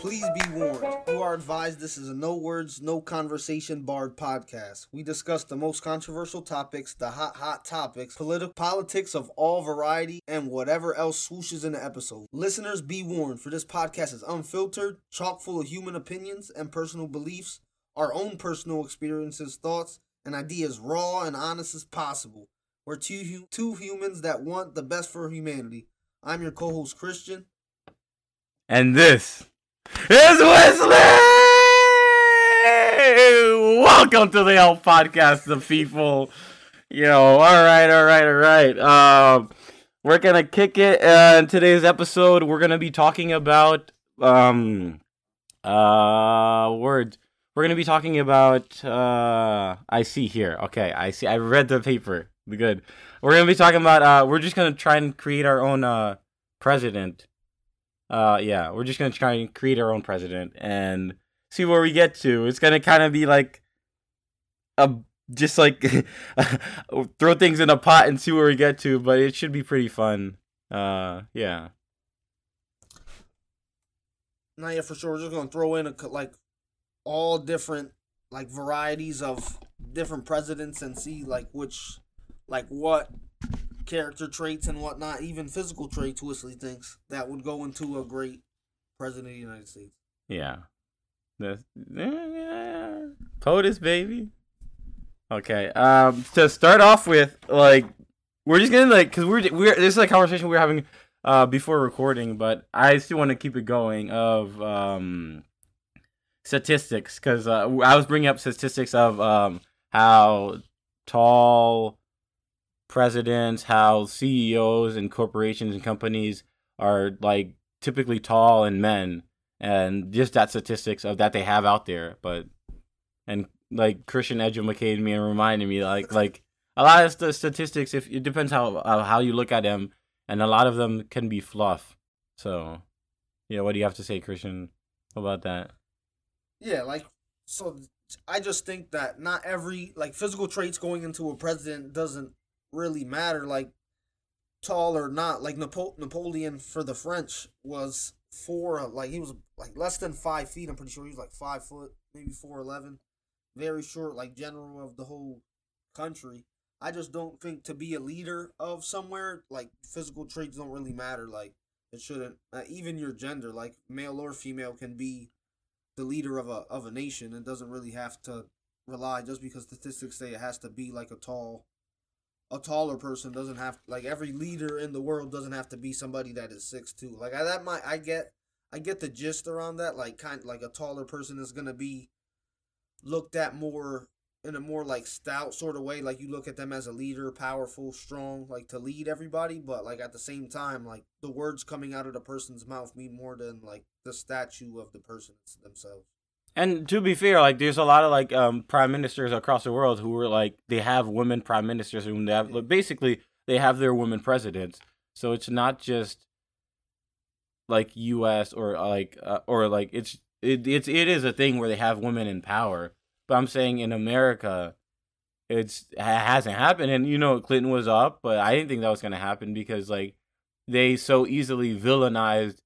Please be warned. You are advised this is a no words, no conversation barred podcast. We discuss the most controversial topics, the hot, hot topics, political politics of all variety, and whatever else swooshes in the episode. Listeners, be warned, for this podcast is unfiltered, chock full of human opinions and personal beliefs, our own personal experiences, thoughts, and ideas raw and honest as possible. We're two, two humans that want the best for humanity. I'm your co host, Christian. And this is Wisly! Welcome to the L Podcast, the people. Yo, all right, all right, all right. Um, we're gonna kick it. Uh, in today's episode, we're gonna be talking about um, uh, words. We're gonna be talking about. Uh, I see here. Okay, I see. I read the paper. Good. We're gonna be talking about. Uh, we're just gonna try and create our own uh president uh, yeah, we're just gonna try and create our own president and see where we get to. It's gonna kind of be like a just like throw things in a pot and see where we get to, but it should be pretty fun. Uh, yeah. Now, yeah, for sure. We're just gonna throw in a like all different like varieties of different presidents and see like which like what character traits and whatnot, even physical traits, Wisly thinks that would go into a great president of the United States. Yeah. The yeah, POTUS baby. Okay. Um to start off with like we're just to like cuz we're we're this is a conversation we are having uh before recording, but I still want to keep it going of um statistics cuz uh, I was bringing up statistics of um how tall presidents, how CEOs and corporations and companies are like typically tall and men and just that statistics of that they have out there. But and like Christian educated me and reminded me like like a lot of the statistics if it depends how uh, how you look at them and a lot of them can be fluff. So yeah, what do you have to say, Christian, about that? Yeah, like so. I just think that not every like physical traits going into a president doesn't really matter. Like tall or not, like Napo- Napoleon for the French was four. Like he was like less than five feet. I'm pretty sure he was like five foot, maybe four eleven. Very short, like general of the whole country. I just don't think to be a leader of somewhere, like physical traits don't really matter. Like it shouldn't. Uh, even your gender, like male or female, can be the leader of a of a nation. It doesn't really have to rely just because statistics say it has to be like a tall a taller person doesn't have like every leader in the world doesn't have to be somebody that is six two. Like I that might I get I get the gist around that. Like kind like a taller person is gonna be looked at more in a more like stout sort of way. Like you look at them as a leader, powerful, strong, like to lead everybody. But like at the same time, like the words coming out of the person's mouth mean more than like the statue of the person themselves. And to be fair, like there's a lot of like um prime ministers across the world who are like they have women prime ministers whom they have like, basically they have their women presidents. So it's not just like U.S. or like uh, or like it's it it's it is a thing where they have women in power. But I'm saying in America, it's it hasn't happened. And you know Clinton was up, but I didn't think that was gonna happen because like they so easily villainized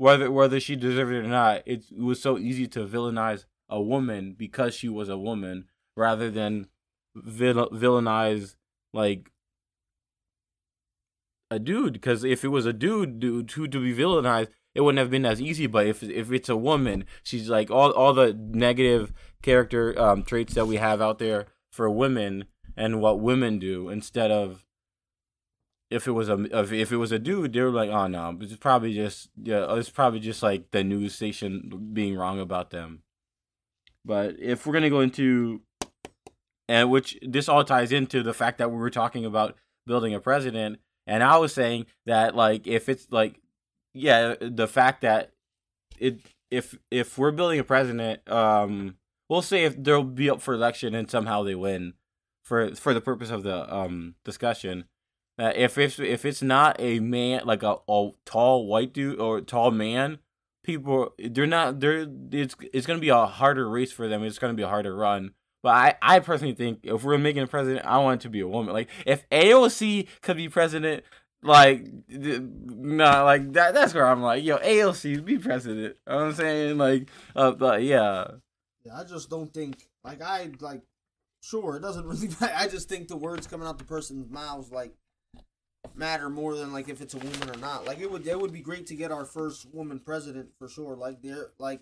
whether whether she deserved it or not, it, was so easy to villainize a woman because she was a woman rather than vil- villainize like a dude. Because if it was a dude dude who to be villainized it wouldn't have been as easy. But if if it's a woman she's like all all the negative character um, traits that we have out there for women and what women do instead of if it was a if it was a dude, they were like, oh no, it's probably just yeah, it's probably just like the news station being wrong about them. But if we're gonna go into, and which this all ties into the fact that we were talking about building a president, and I was saying that like if it's like, yeah, the fact that it if if we're building a president, um, we'll say if they'll be up for election and somehow they win, for for the purpose of the um discussion uh, if it's if it's not a man like a, a tall white dude or tall man, people they're not they're it's it's gonna be a harder race for them. It's gonna be a harder run. But I, I personally think if we're making a president, I want it to be a woman. Like if AOC could be president, like no, nah, like that. That's where I'm like, yo, AOC be president. You know what I'm saying, like, uh, but yeah. Yeah, I just don't think like I like. Sure, it doesn't really. I just think the words coming out the person's mouths like matter more than like if it's a woman or not. Like it would it would be great to get our first woman president for sure. Like there like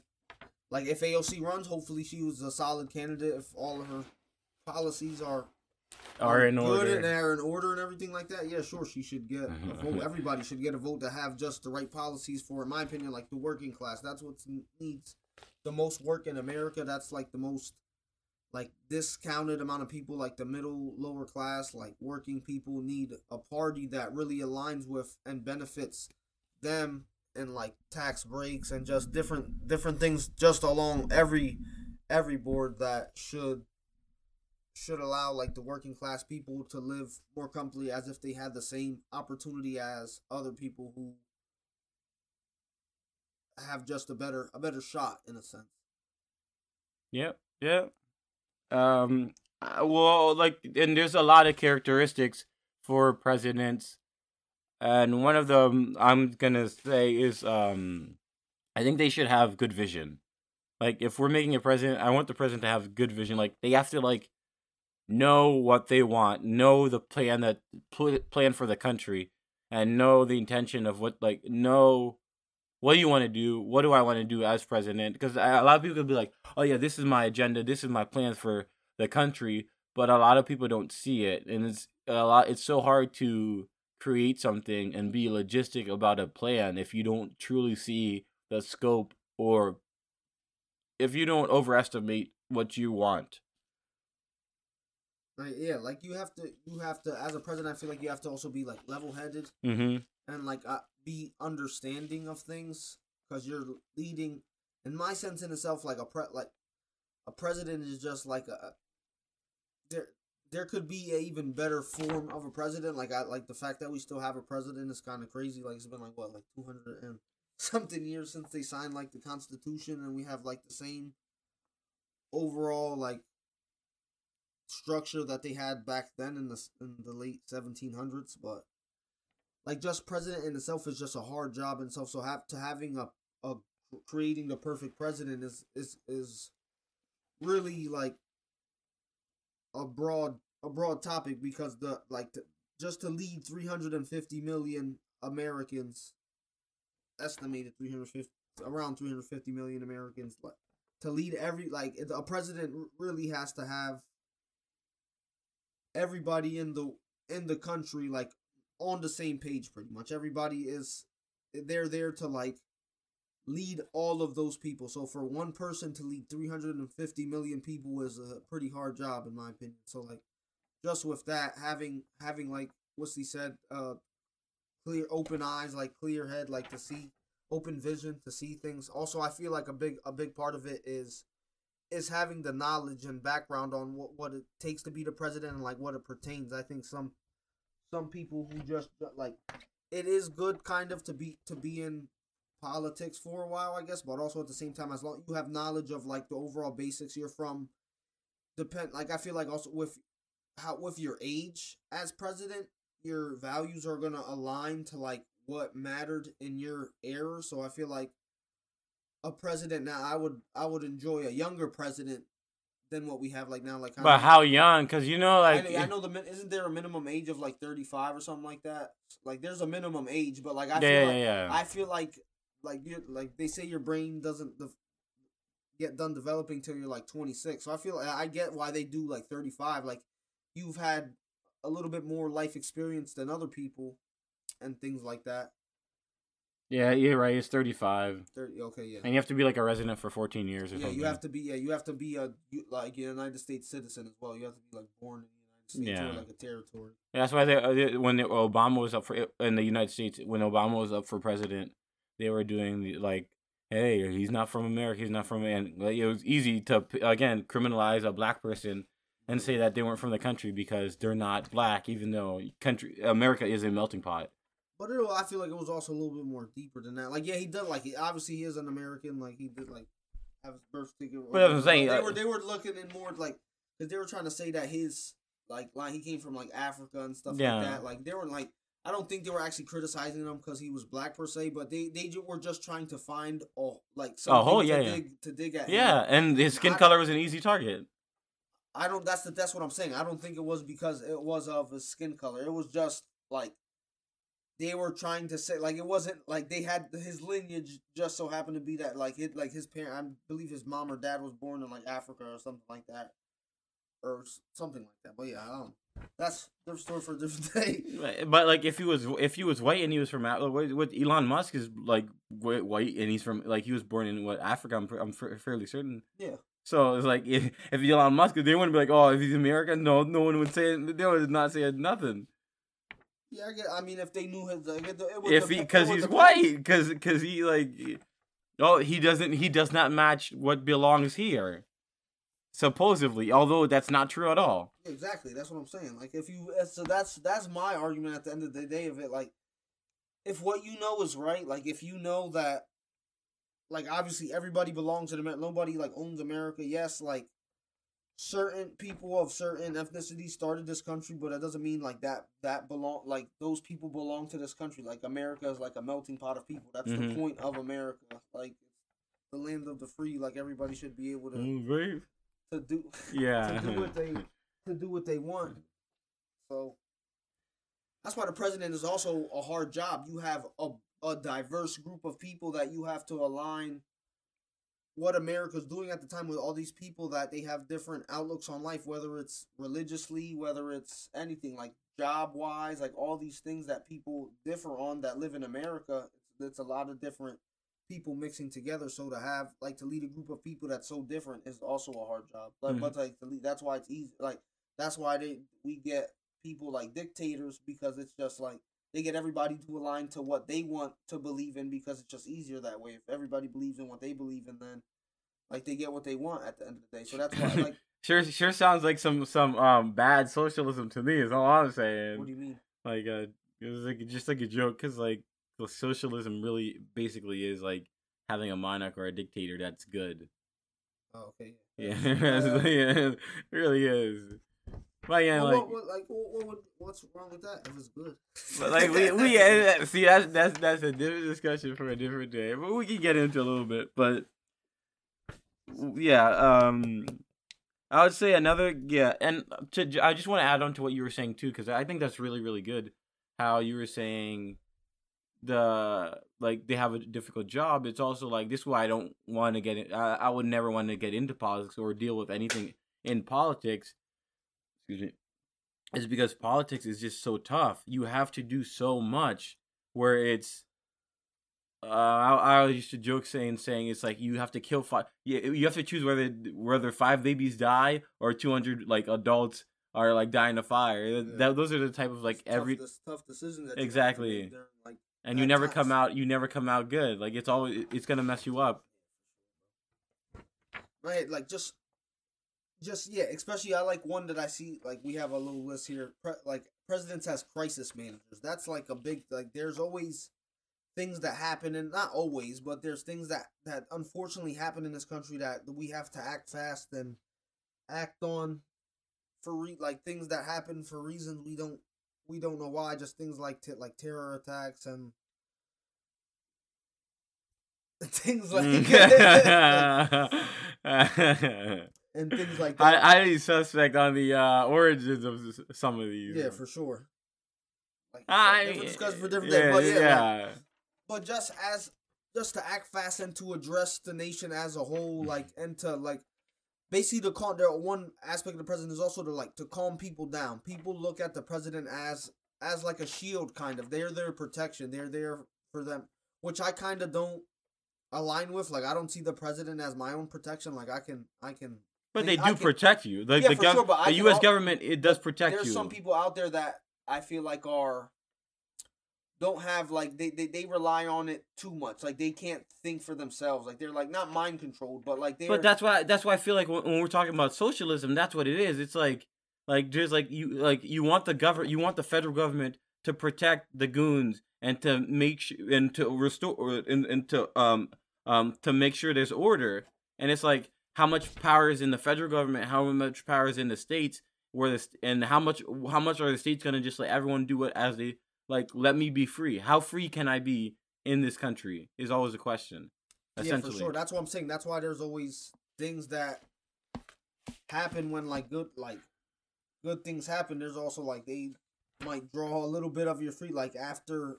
like if AOC runs, hopefully she was a solid candidate if all of her policies are are in order and are in order and everything like that. Yeah, sure she should get a vote. Everybody should get a vote to have just the right policies for in my opinion like the working class. That's what needs the most work in America. That's like the most like discounted amount of people like the middle lower class like working people need a party that really aligns with and benefits them and like tax breaks and just different different things just along every every board that should should allow like the working class people to live more comfortably as if they had the same opportunity as other people who have just a better a better shot in a sense. Yep, yep. Um, uh, well, like, and there's a lot of characteristics for presidents, and one of them I'm gonna say is, um, I think they should have good vision. Like, if we're making a president, I want the president to have good vision. Like, they have to like know what they want, know the plan that pl- plan for the country, and know the intention of what like know what do you want to do? What do I want to do as president? Because a lot of people could be like, oh yeah, this is my agenda, this is my plans for the country, but a lot of people don't see it, and it's a lot. It's so hard to create something and be logistic about a plan if you don't truly see the scope or if you don't overestimate what you want. Yeah, like you have to, you have to, as a president, I feel like you have to also be like level headed. Mm-hmm and like understanding of things because you're leading. In my sense, in itself, like a pre like a president is just like a there. There could be a even better form of a president. Like I like the fact that we still have a president is kind of crazy. Like it's been like what like two hundred and something years since they signed like the Constitution, and we have like the same overall like structure that they had back then in the in the late 1700s but like just president in itself is just a hard job in itself. So have to having a a creating the perfect president is is is really like a broad a broad topic because the like to, just to lead 350 million Americans estimated 350 around 350 million Americans like to lead every like a president really has to have everybody in the in the country like on the same page pretty much. Everybody is they're there to like lead all of those people. So for one person to lead 350 million people is a pretty hard job in my opinion. So like just with that having having like Wisly said uh clear open eyes, like clear head like to see open vision to see things. Also I feel like a big a big part of it is is having the knowledge and background on what, what it takes to be the president and like what it pertains. I think some some people who just like it is good kind of to be to be in politics for a while, I guess, but also at the same time, as long you have knowledge of like the overall basics you're from, depend like I feel like also with how with your age as president, your values are gonna align to like what mattered in your era. So I feel like a president now, I would I would enjoy a younger president than what we have like now. Like, but how young? Because you know, like, I know, I know, the isn't there a minimum age of like thirty five or something like that? Like, there's a minimum age, but like, I yeah, feel yeah, like yeah. I feel like like you like they say your brain doesn't de- get done developing till you're like twenty six. So I feel I get why they do like thirty five. Like, you've had a little bit more life experience than other people, and things like that. Yeah, you're right. It's 35. 30, okay, yeah. And you have to be like a resident for 14 years or yeah, something. you have to be. Yeah, you have to be a like a United States citizen as well. You have to be like born in the United States Yeah. or like a territory. Yeah, that's why they, uh, when Obama was up for in the United States when Obama was up for president, they were doing the, like, hey, he's not from America, he's not from, and like, it was easy to again criminalize a black person and say that they weren't from the country because they're not black, even though country America is a melting pot. But it, I feel like it was also a little bit more deeper than that. Like, yeah, he did like he obviously he is an American. Like he did like have his birth certificate. But I'm saying, they uh, were they were looking in more like because they were trying to say that his like line he came from like Africa and stuff Yeah. like that. Like they were like. I don't think they were actually criticizing him because he was black per se, but they they were just trying to find a like something hole, to yeah, yeah. dig to dig at. him. Yeah, and his skin I- color was an easy target. I don't. That's the, that's what I'm saying. I don't think it was because it was of his skin color. It was just like they were trying to say like it wasn't like they had his lineage just so happened to be that like it like his parent. I believe his mom or dad was born in like Africa or something like that, or something like that. But yeah, I don't. That's their story for a different day. But like if he was if he was white and he was from Af- what, what Elon Musk is like wh- white and he's from like he was born in what Africa I'm I'm fairly certain. Yeah. So it's like if, if Elon Musk they wouldn't be like oh if he's American no no one would say it, they would not say nothing Yeah, I get. I mean, if they knew his, like, it, it would if he because he's depend- white because because he like oh he doesn't he does not match what belongs here supposedly although that's not true at all. Exactly. That's what I'm saying. Like if you uh, so that's that's my argument at the end of the day of it. Like if what you know is right, like if you know that like obviously everybody belongs in America nobody like owns America. Yes, like certain people of certain ethnicities started this country, but that doesn't mean like that that belong like those people belong to this country. Like America is like a melting pot of people. That's Mhm. the point of America. Like the land of the free, like everybody should be able to, Mm, to do Yeah. to do what they to do what they want. So that's why the president is also a hard job. You have a a diverse group of people that you have to align what America's doing at the time with all these people that they have different outlooks on life, whether it's religiously, whether it's anything like job wise, like all these things that people differ on that live in America. It's, it's a lot of different people mixing together. So to have like to lead a group of people that's so different is also a hard job. Like, Mhm. but like to lead, that's why it's easy. Like that's why they we get people like dictators because it's just like they get everybody to align to what they want to believe in because it's just easier that way. If everybody believes in what they believe in, then like they get what they want at the end of the day. So that's why like Sure, sure sounds like some some um bad socialism to me. Is all I'm saying. what do you mean? like uh, it was like just like a joke because like the socialism really basically is like having a monarch or a dictator that's good. Oh, okay. Yeah, Uh, yeah, it really is. But yeah, well, like, what, what, like what, what, what's wrong with that if it's good? but like we we see that's that's that's a different discussion for a different day. But we can get into a little bit. But yeah, um, I would say another yeah, and to I just want to add on to what you were saying too because I think that's really really good. How you were saying the like they have a difficult job. It's also like this is why I don't want to get it. I, I would never want to get into politics or deal with anything in politics. Excuse me. Is because politics is just so tough. You have to do so much where it's. Uh, I, I used to joke saying saying it's like you have to kill five. You, you have to choose whether whether five babies die or two hundred like adults are like dying of fire. Yeah. That, those are the type of like It's tough- every this tough decisions that you have to Exactly. during, like and you never times. come out you never come out good like it's always it's gonna mess you up right like just just yeah especially i like one that i see like we have a little list here. Pre- like presidents has crisis managers. That's like a big like there's always things that happen and not always but there's things that that unfortunately happen in this country that we have to act fast and act on for re- like things that happen for reasons we don't we don't know why just things like t- like terror attacks and things like Mm. and things like that I, I suspect on the uh, origins of some of these. Yeah, for sure. Like I, different discussion for different yeah, day, but yeah, like, but just as just to act fast and to address the nation as a whole, Mm-hmm. like and to like basically the calm. There one aspect of the president is also to like to calm people down. People look at the president as as like a shield, kind of. They're their protection. They're there for them, which I kind of don't align with. Like I don't see the president as my own protection. Like I can I can But they do can- protect you. Like Yeah, the, gov- sure, the U.S. government, it does protect there's you. some people out there that I feel like are don't have like they, they they rely on it too much. Like they can't think for themselves. Like they're like not mind controlled, but like they're But that's why that's why I feel like when, when we're talking about socialism, that's what it is. It's like like there's like you like you want the government, you want the federal government to protect the goons and to make sure and to restore and, and to um um to make sure there's order. And it's like how much power is in the federal government, how much power is in the states, where this and how much how much are the states gonna just let everyone do it as they like? Let me be free. How free can I be in this country? Is always a question. Yeah, for sure. That's what I'm saying. That's why there's always things that happen when like good like good things happen. There's also like they might draw a little bit of your free. Like after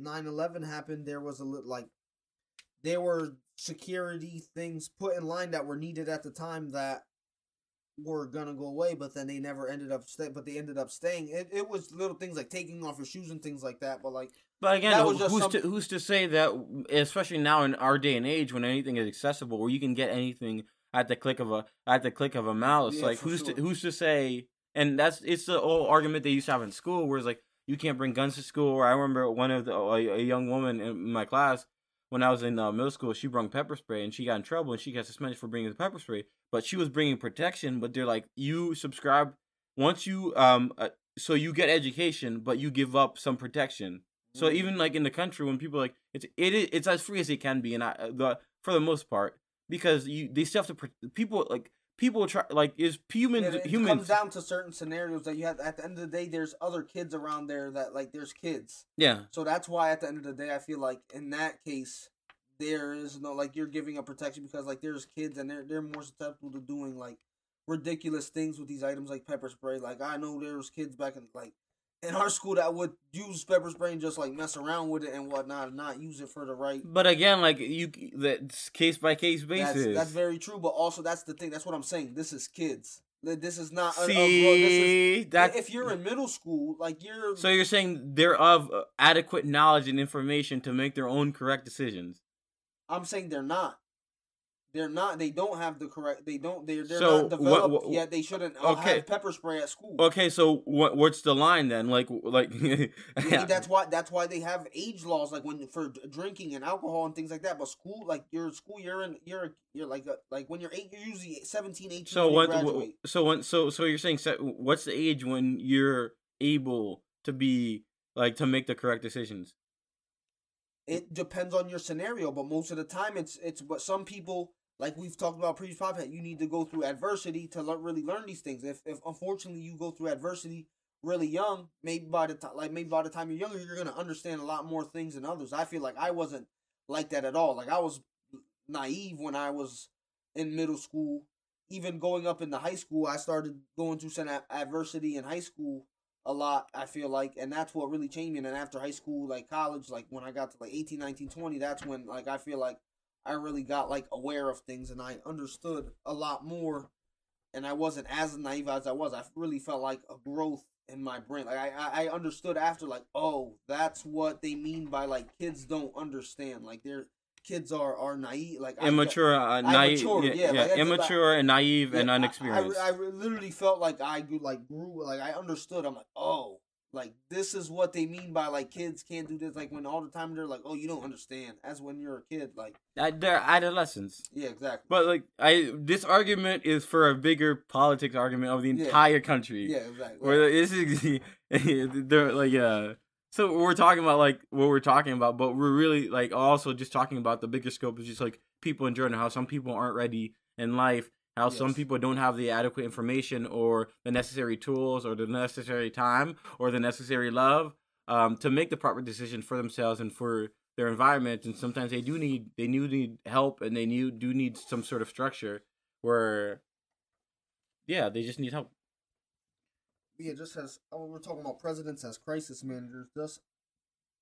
9-11 happened, there was a little like there were security things put in line that were needed at the time that were gonna go away, but then they never ended up stay. But they ended up staying. It, it was little things like taking off your shoes and things like that. But like, but again, who's some... to who's to say that? Especially now in our day and age, when anything is accessible, where you can get anything at the click of a at the click of a mouse, yeah, like who's sure. to who's to say? And that's it's the old argument they used to have in school, where it's like you can't bring guns to school. Or I remember one of the a, a young woman in my class when I was in uh, middle school, she brought pepper spray and she got in trouble and she got suspended for bringing the pepper spray. But she was bringing protection. But they're like, you subscribe once you um, uh, so you get education, but you give up some protection. So mm-hmm. even like in the country, when people like it's it it's as free as it can be, and I uh, the for the most part because you they still have to people like people try like is humans yeah, it humans. comes down to certain scenarios that you have at the end of the day there's other kids around there that like there's kids. Yeah. So that's why at the end of the day i feel like in that case there is no like you're giving up protection because like there's kids and they're they're more susceptible to doing like ridiculous things with these items like pepper spray. Like i know there was kids back in like in our school that would use pepper spray and just like mess around with it and whatnot, and not use it for the right. But again, like you, that's case by case basis. That's, that's, very true. But also, that's the thing. That's what I'm saying. This is kids. This is not. See, that if you're in middle school, like you're. So you're saying they're of uh, adequate knowledge and information to make their own correct decisions. I'm saying they're not. They're not. They don't have the correct. They don't. They're they're so not developed what, what, yet. They shouldn't uh, okay. have pepper spray at school. Okay, so what what's the line then? Like like. yeah, that's why that's why they have age laws like when for drinking and alcohol and things like that. But school like your school you're in you're you're like a, like when you're eight you're usually 17, 18 So what? So when so so you're saying what's the age when you're able to be like to make the correct decisions? It depends on your scenario, but most of the time it's it's but some people like we've talked about previous podcast, you need to go through adversity to le- really learn these things. If if unfortunately you go through adversity really young, maybe by the time like maybe by the time you're younger, you're gonna understand a lot more things than others. I feel like I wasn't like that at all. Like I was naive when I was in middle school. Even going up into high school, I started going through some adversity in high school a lot i feel like and that's what really changed me and then after high school like college like when i got to like 18 19 20 that's when like i feel like I really got like aware of things and I understood a lot more and I wasn't as naive as I was. I really felt like a growth in my brain. Like I, I understood after like, oh, that's what they mean by like kids don't understand. Like they're kids are are naive, like immature, I, uh, naive, yeah, yeah, yeah like, immature and naive yeah, and unexperienced. I, I, I, literally felt like I grew, like grew, like I understood. I'm like, oh, like this is what they mean by like kids can't do this. Like when all the time they're like, "Oh, you don't understand." As when you're a kid, like they're adolescents. Yeah, exactly. But like I, this argument is for a bigger politics argument of the entire yeah. country. Yeah, exactly. Where this is, they're like, yeah. So we're talking about like what we're talking about, but we're really like also just talking about the bigger scope of just like people in general, how some people aren't ready in life how yes. some people don't have the adequate information or the necessary tools or the necessary time or the necessary love um, to make the proper decision for themselves and for their environment and sometimes they do need they do need help and they need, do need some sort of structure where yeah they just need help yeah just as oh, we're talking about presidents as crisis managers just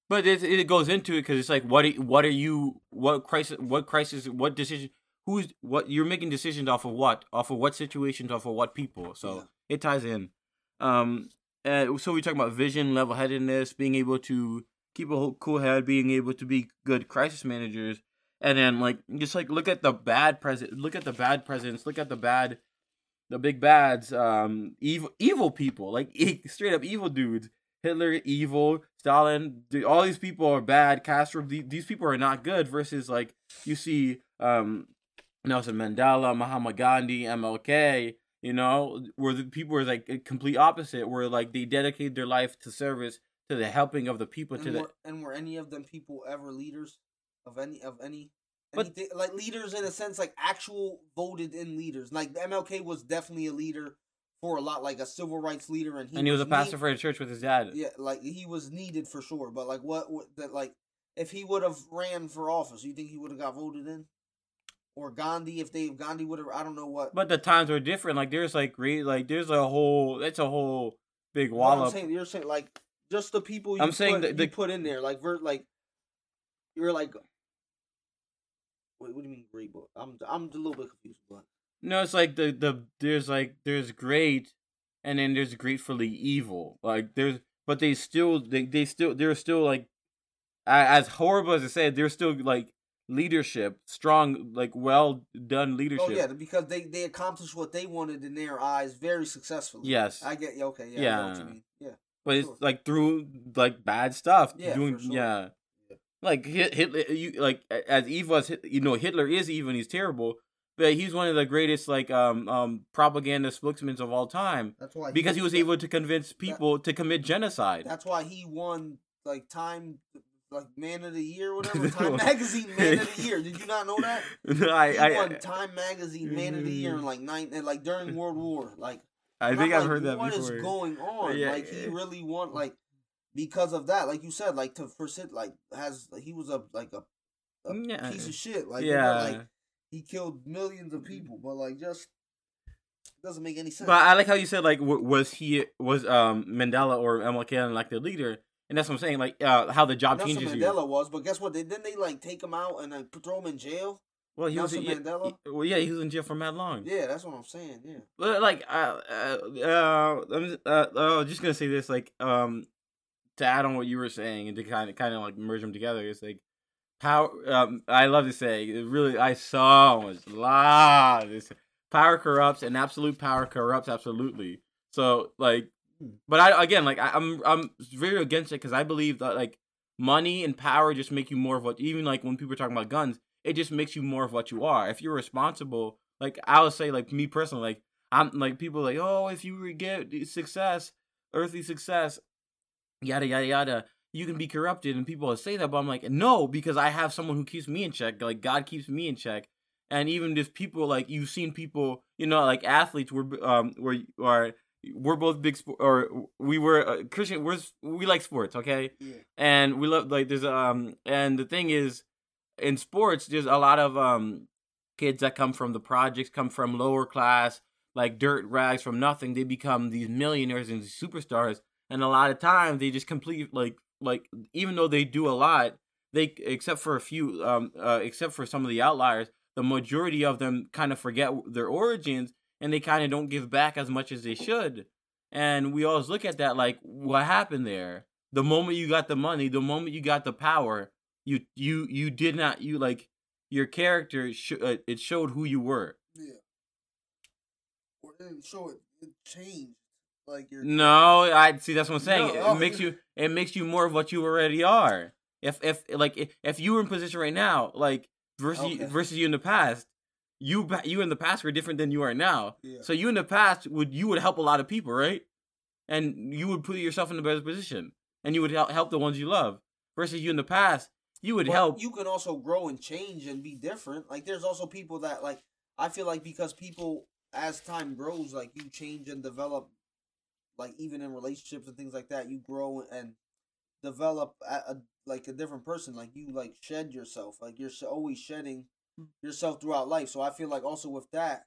but it, it goes into it because it's like what what are you what crisis what crisis what decision who's what you're making decisions off of what off of what situations off of what people. So yeah. it ties in. Um uh, so we talk about vision level-headedness being able to keep a cool head being able to be good crisis managers. And then like just like look at the bad president look at the bad presidents look at the bad the big bads um evil evil people like straight up evil dudes. Hitler evil stalin all these people are bad castro these people are not good versus like you see um Nelson Mandela, Mahatma Gandhi, MLK, you know, where the people were like a complete opposite, where like they dedicated their life to service, to the helping of the people. And to were, the and were any of them people ever leaders of any of any? But- Anything, like leaders in a sense, like actual voted in leaders. Like MLK was definitely a leader for a lot, like a civil rights leader, and he and he was a need- pastor for a church with his dad. Yeah, like he was needed for sure. But like, what, what that like, if he would have ran for office, you think he would have got voted in? Or Gandhi, if they Gandhi would have, I don't know what. But the times were different. Like there's like great, like there's a whole, that's a whole big wall. I'm saying, you're saying like just the people you I'm saying put, that the- you put in there, like ver, like you're like. Wait, what do you mean great? But I'm I'm a little bit confused. But No, it's like the the there's like there's great, and then there's gratefully evil. Like there's, but they still they they still they're still like, as horrible as I said, they're still like leadership, strong, like well done leadership. oh yeah, because they they accomplished what they wanted in their eyes very successfully. Yes, I get you. Okay, yeah, I know what you Yeah. Yeah, but it's sure. like through like bad stuff. Yeah, doing sure. yeah. Yeah. Like Hit- Hitler, you like as evil as Hit- you know Hitler is evil. He's terrible, but he's one of the greatest like um um propaganda spokesmen of all time. that's why because he was able to convince people to commit genocide. That's why he won like Time, like Man of the Year, or whatever. Time Magazine Man of the Year. Did you not know that? I He I, won Time Magazine Man of the Year in like nine, like during World War. Like I think I've like, heard that What is before. going on? Yeah. Like he really won like because of that. Like you said, like to for sit like has he was a like a, a Yeah. piece of shit. Like you know, yeah, like he killed millions of people, but like just doesn't make any sense. but I like how you said like w- was he was um Mandela or MLK like the leader, and that's what I'm saying. Like uh, how the job Nelson changes Mandela you. was, but guess what? They didn't they like take him out and like throw him in jail. Well, he was Nelson yeah, Mandela? he- well, yeah, he was in jail for mad long. Yeah, that's what I'm saying. Yeah. But like, uh, uh, uh, I'm just, uh, uh, just gonna say this, like, um, to add on what you were saying and to kind of, kind of like merge them together. It's like power. Um, I love to say, it really, I saw love this. Power corrupts, and absolute power corrupts absolutely. So like. But I again, like, I, I'm I'm very against it because I believe that like money and power just make you more of what. Even like when people are talking about guns, it just makes you more of what you are. If you're responsible, like I would say, like me personally, like I'm like people like, oh, if you get success, earthly success, yada yada yada, you can be corrupted, and people will say that, but I'm like, no, because I have someone who keeps me in check. Like God keeps me in check, and even just people like you've seen people, you know, like athletes were um were are we're both big sport or we were uh, Christian. We're we like sports, okay, Yeah. and we love like there's um and the thing is in sports there's a lot of um kids that come from the projects come from lower class like dirt rags from nothing they become these millionaires and superstars and a lot of times they just complete like like even though they do a lot they except for a few um uh, except for some of the outliers the majority of them kind of forget their origins and they kind of don't give back as much as they should and we always look at that like what happened there the moment you got the money the moment you got the power you you you did not you like your character sh- uh, it showed who you were Yeah. Or it didn't show it. It changed. Like your no i see that's what i'm saying No, it, oh, makes you it makes you more of what you already are if if like if, if you were in position right now like versus Okay. versus you in the past you you in the past were different than you are now Yeah. so you in the past would you would help a lot of people right and you would put yourself in a better position and you would help help the ones you love versus you in the past you would But help You can also grow and change and be different. Like there's also people that like I feel like because people as time grows, like you change and develop. Like even in relationships and things like that, you grow and develop a, a like a different person. Like you like shed yourself. Like you're always shedding yourself throughout life. So I feel like also with that,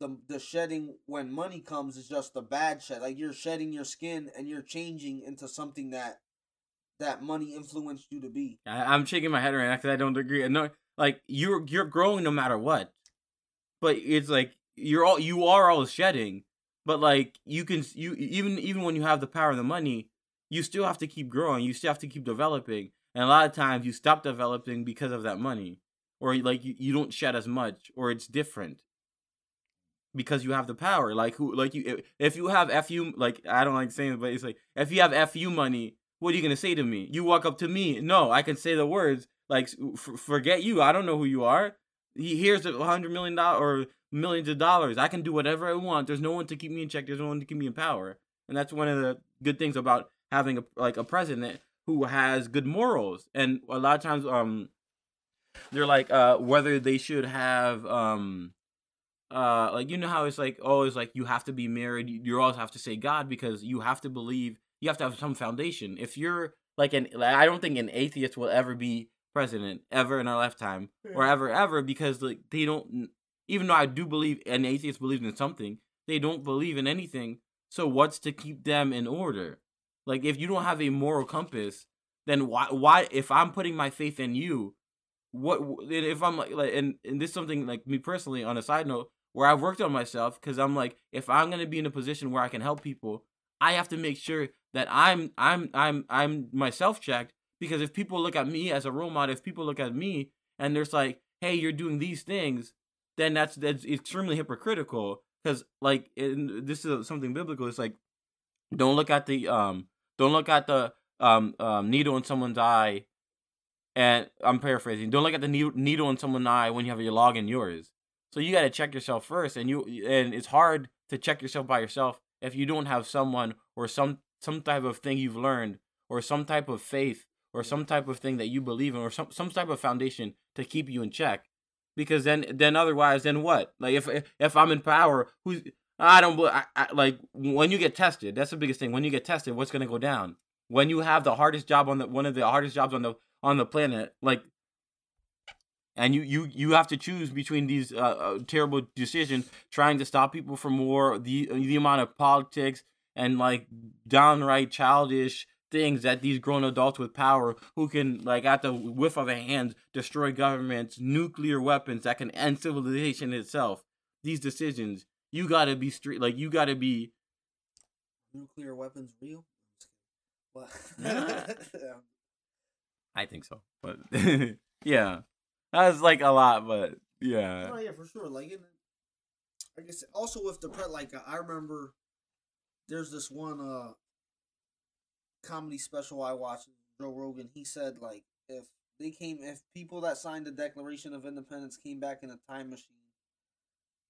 the the shedding when money comes is just a bad shed. Like you're shedding your skin and you're changing into something that that money influenced you to be. I, I'm shaking my head right now because I don't agree. No, like you're you're growing no matter what, but it's like you're all you are all shedding, but like you can you even even when you have the power and the money, you still have to keep growing. You still have to keep developing, and a lot of times you stop developing because of that money, or like you, you don't shed as much, or it's different because you have the power. Like who like you if you have fu like I don't like saying it, but it's like if you have fu money what are you gonna say to me? You walk up to me. No, I can say the words like f- forget you. I don't know who you are. He here's a hundred million dollar or millions of dollars. I can do whatever I want. There's no one to keep me in check. There's no one to keep me in power. And that's one of the good things about having a like a president who has good morals. And a lot of times, um, they're like uh whether they should have um uh like you know how it's like oh it's like you have to be married you, always have to say god because you have to believe you have to have some foundation. If you're like an like, i don't think an atheist will ever be president ever in our lifetime or ever ever because like they don't even though i do believe an atheist believes in something they don't believe in anything. So what's to keep them in order? Like if you don't have a moral compass then why why if i'm putting my faith in you what if i'm like, like and, and this is something like me personally on a side note where I've worked on myself because I'm like, if I'm gonna be in a position where I can help people, I have to make sure that I'm I'm I'm I'm myself checked because if people look at me as a role model, if people look at me and there's like, hey, you're doing these things, then that's that's extremely hypocritical because like this is something biblical. It's like, don't look at the um don't look at the um, um needle in someone's eye. And I'm paraphrasing. Don't look at the needle in someone's eye when you have your log in yours so you got to check yourself first, and you and it's hard to check yourself by yourself if you don't have someone or some some type of thing you've learned or some type of faith or some type of thing that you believe in or some some type of foundation to keep you in check. Because then then otherwise then what? Like if if I'm in power, who's I don't I, I, like when you get tested. That's the biggest thing. When you get tested, what's gonna go down? When you have the hardest job on the one of the hardest jobs on the on the planet, like and you you you have to choose between these uh, uh, terrible decisions trying to stop people from war the the amount of politics and like downright childish things that these grown adults with power who can like at the whiff of a hand destroy governments nuclear weapons that can end civilization itself. These decisions you gotta be straight like you gotta be nuclear weapons real? What i think so but yeah that was like a lot, but yeah. Oh yeah, for sure. Like, in, I guess also with the pre, like I remember, there's this one uh comedy special I watched, Joe Rogan. He said like if they came, if people that signed the Declaration of Independence came back in a time machine,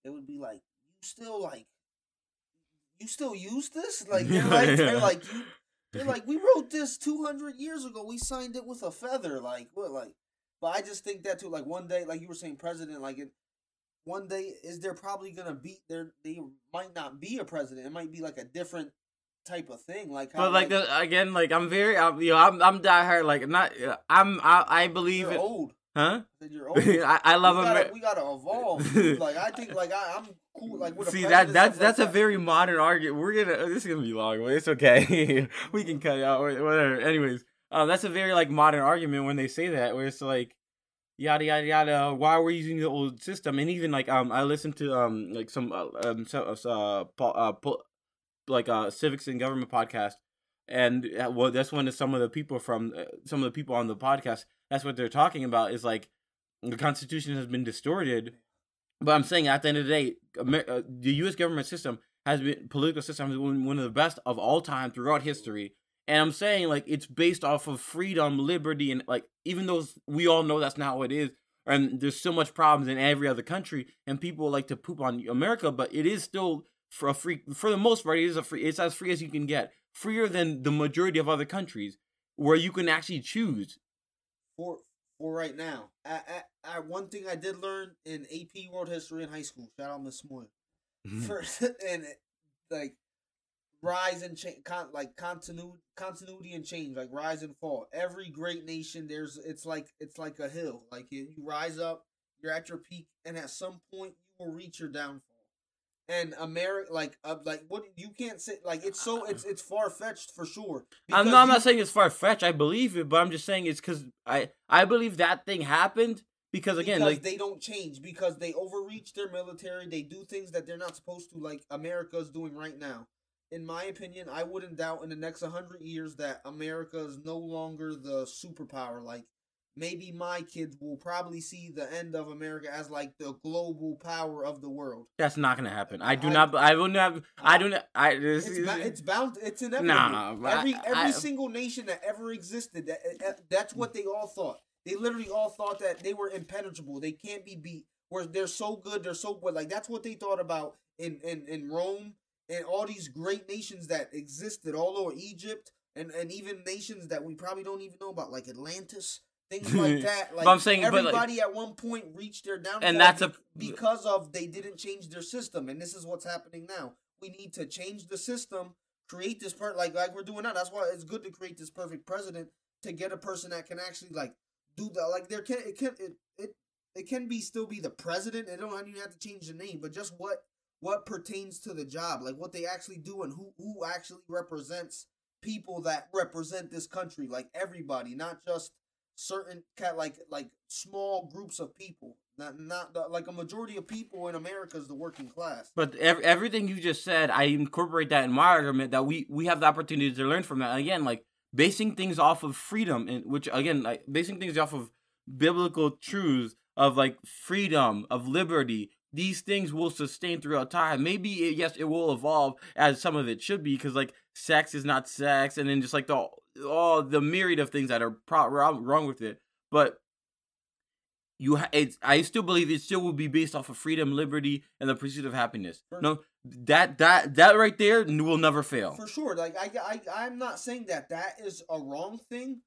it would be like you still like you still use this like they're like they're like you, they're like we wrote this 200 years ago we signed it with a feather like what like but I just think that too. Like one day, like you were saying, president. Like it, one day, is there probably gonna be there? They might not be a president. It might be like a different type of thing. Like, how, but like, like the, again, like I'm very, I'm, you know, I'm I'm diehard. Like not, I'm I, I believe it. Old. Huh? I. I, love we gotta, we gotta evolve. like I think, like I, am cool. Like see that that's that's like a that. very modern argument. We're gonna this is gonna be long, but it's okay. we can cut it out. Whatever. Anyways, um, that's a very like modern argument when they say that, where it's like yada yada yada. Why we're using the old system, and even like um, I listened to um like some uh, um so, uh, uh, uh like uh civics and government podcast, and uh, well that's when some of the people from uh, some of the people on the podcast that's what they're talking about is like the Constitution has been distorted. But I'm saying at the end of the day, uh, the U.S. government system has been political system has been one of the best of all time throughout history and I'm saying like it's based off of freedom, liberty, and like even though we all know that's not what it is, and there's so much problems in every other country, and people like to poop on America, but it is still for a free for the most part, it is a free. It's as free as you can get, freer than the majority of other countries, where you can actually choose. For for right now, I, I, I one thing I did learn in AP World History in high school. Shout out Miss Moore. Mm-hmm. First and like rise and change, con- like continuity, continuity and change, like rise and fall. Every great nation, there's it's like it's like a hill. Like you, you rise up, you're at your peak, and at some point you will reach your downfall. And America, like, uh, like what you can't say, like it's so it's it's far fetched for sure. I'm not, I'm not saying it's far fetched. I believe it, but I'm just saying it's because I I believe that thing happened because again because like they don't change because they overreach their military they do things that they're not supposed to like america's doing right now in my opinion, I wouldn't doubt in the next 100 years that America is no longer the superpower. Like, maybe my kids will probably see the end of America as like the global power of the world. That's not gonna happen. I do I, not. I will not. I do not. I. This, it's, it's bound. It's inevitable. Nah, every every I, single nation that ever existed. That, that's what they all thought. They literally all thought that they were impenetrable. They can't be beat. Where they're so good, they're so good. Like that's what they thought about in in in Rome and all these great nations that existed all over Egypt and, and even nations that we probably don't even know about, like Atlantis. Things like that. Like But I'm saying, but, like- everybody at one point reached their downfall, And that's a- because of they didn't change their system, and this is what's happening now. We need to change the system, create this part like like we're doing now. That's why it's good to create this perfect president to get a person that can actually like do that. like there can it can it it, it can be still be the president. It don't even have to change the name, but just what what pertains to the job, like what they actually do and who who actually represents people that represent this country, like everybody, not just certain cat like like small groups of people. Not not the, like a majority of people in America is the working class. But ev- everything you just said, I incorporate that in my argument that we we have the opportunity to learn from that. And again, like basing things off of freedom, and which again, like basing things off of biblical truths of like freedom, of liberty. These things will sustain throughout time. Maybe it, yes, it will evolve as some of it should be, because like sex is not sex, and then just like the all the myriad of things that are pro- wrong, with it. But you ha- it's I still believe it still will be based off of freedom, liberty, and the pursuit of happiness. For- No, that that that right there will never fail. For sure, like I, I I'm not saying that that is a wrong thing,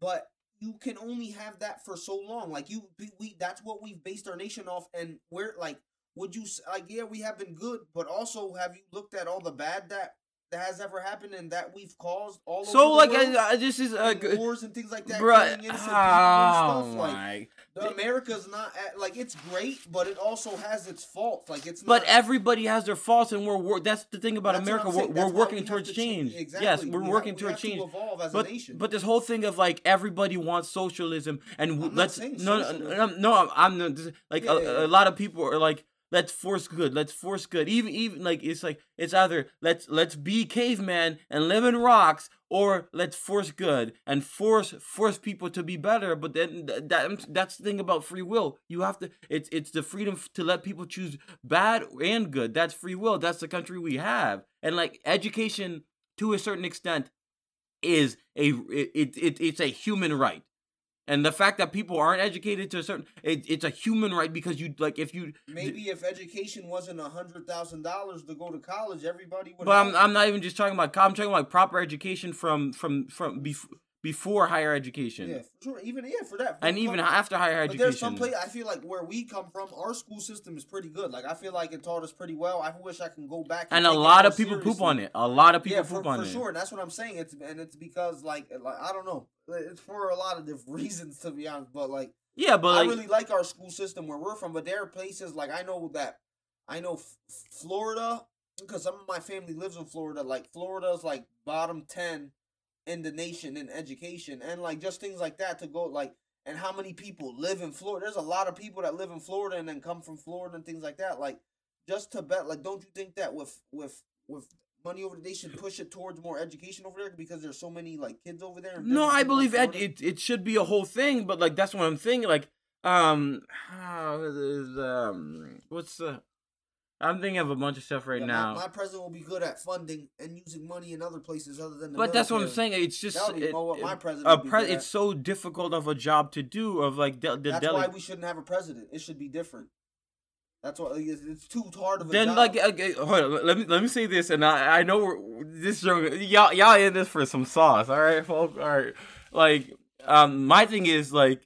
but you can only have that for so long. Like you, we that's what we've based our nation off, and we're like, would you like? Yeah, we have been good, but also have you looked at all the bad that that has ever happened and that we've caused all So over like the world? uh, uh, this is a And good, wars and things like that, bruh. Oh and stuff. Like the America's not at, like it's great, but it also has its faults. Like it's But not, everybody has their faults, and we're wor- that's the thing about America. We're, we're working we towards to change. change. Yes, we're We have- working we towards have to change. evolve as a but nation. but this whole thing of like everybody wants socialism, and I'm let's no no no, no I'm, I'm like Yeah, a, yeah. a lot of people are like let's force good let's force good. Even even like it's like it's either let's let's be caveman and live in rocks or let's force good and force force people to be better. But then th- that that's the thing about free will. You have to it's it's the freedom to let people choose bad and good. That's free will. That's the country we have. And like education to a certain extent is a it, it it's a human right and the fact that people aren't educated to a certain it, it's a human right because you like if you Maybe if education wasn't a hundred thousand dollars to go to college, everybody would. but I'm, I'm not even just talking about I'm talking about proper education from from from bef- before higher education Yeah, for sure. Even yeah, for that. and even after higher education. But there's some place I feel like where we come from, our school system is pretty good. Like I feel like it taught us pretty well. I wish I can go back. and a lot of people poop on it a lot of people yeah, poop for, on for it sure. And that's what I'm saying. It's and it's because like like I don't know. It's for a lot of different reasons to be honest. But like yeah but I like really like our school system where we're from. But there are places like I know that I know F- Florida because some of my family lives in Florida. Like Florida's like bottom ten in the nation in education and like just things like that to go like and how many people live in Florida. There's a lot of people that live in Florida and then come from Florida and things like that. Like just to bet like don't you think that with with with money over there, they should push it towards more education over there because there's so many like kids over there. No, I believe ed- it it should be a whole thing, but like that's what I'm thinking. Like, um, how is um, what's the? I'm thinking of a bunch of stuff right Yeah, now, My, my president will be good at funding and using money in other places other than the but that's what I'm saying. It's just it- what my president a pre- it's at. so difficult of a job to do. Of like the, the That's dele- why we shouldn't have a president. It should be different. That's why like, it's, it's too hard of a then job. like okay, hold on, let me let me say this, and I I know we're, this joke y'all y'all in this for some sauce, all right, folks, all right. Like um, my thing is like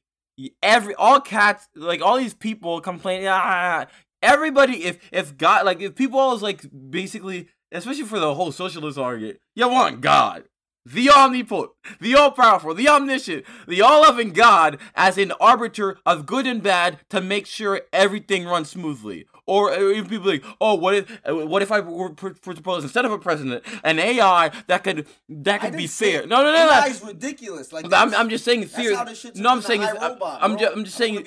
every all cats like all these people complain. Ah, everybody if if God like if people always like basically especially for the whole socialist argument, you want God. The omnipotent, the all powerful, the omniscient, the all loving God as an arbiter of good and bad to make sure everything runs smoothly. Or uh, if people like, oh, what if uh, what if I were pr- propose instead of a president an AI that could that could be fair? No, no, no, no. AI is ridiculous. Like I'm, I'm just saying theory. how this shit No, I'm saying I'm, iRobot, I'm, just, I'm just saying.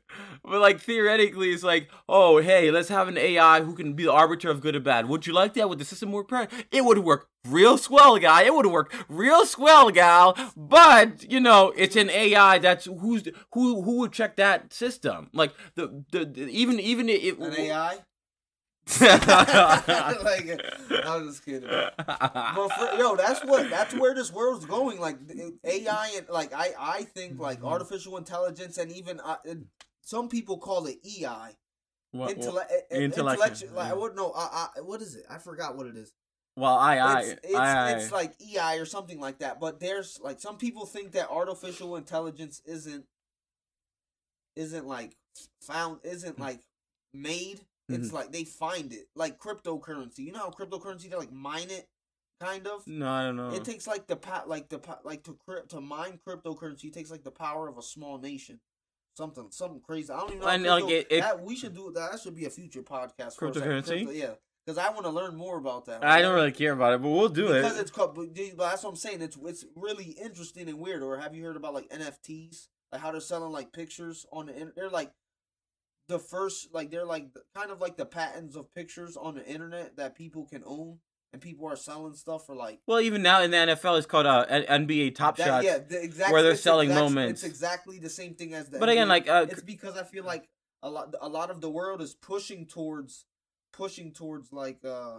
wanna be Will Smith. Wanna run- jump over buildings. but like theoretically, it's like, oh, hey, let's have an AI who can be the arbiter of good and bad. Would you like that? Would the system work? Right? It would work real swell, guy. It would work real swell, gal. But you know, it's an AI. That's who's who who would check that system? Like the the, the even even it. An AI. like I was just kidding. But for, yo, that's what that's where this world's going. Like AI and like I I think like Mm-hmm. artificial intelligence and even uh, some people call it EI. What- what- intellectual, intellectual. Like yeah. what? No, I, I, what is it? I forgot what it is. Well, I, I, it's it's, I, it's like EI or something like that. But there's like some people think that artificial intelligence isn't isn't like found isn't hmm. like made. It's mm-hmm. like they find it like cryptocurrency. You know how cryptocurrency they like mine it, kind of. no, I don't know. It takes like the pa- like the like to to mine cryptocurrency. It takes like the power of a small nation. Something something crazy. I don't even know. And, like, it- it- that, we should do that. That should be a future podcast. for Cryptocurrency? crypto- yeah, because I want to learn more about that. I don't really care about it, but we'll do because it. Because it's but that's what I'm saying. It's it's really interesting and weird. Or have you heard about like NFTs? Like how they're selling like pictures on the internet. They're like the first like they're like kind of like the patents of pictures on the internet that people can own and people are selling stuff for like Well, even now in the NFL, it's called uh, NBA Top that, Shots. yeah the exact, where they're selling exact- moments. it's exactly the same thing as the But again, like, uh, it's because i feel like a lot a lot of the world is pushing towards pushing towards like uh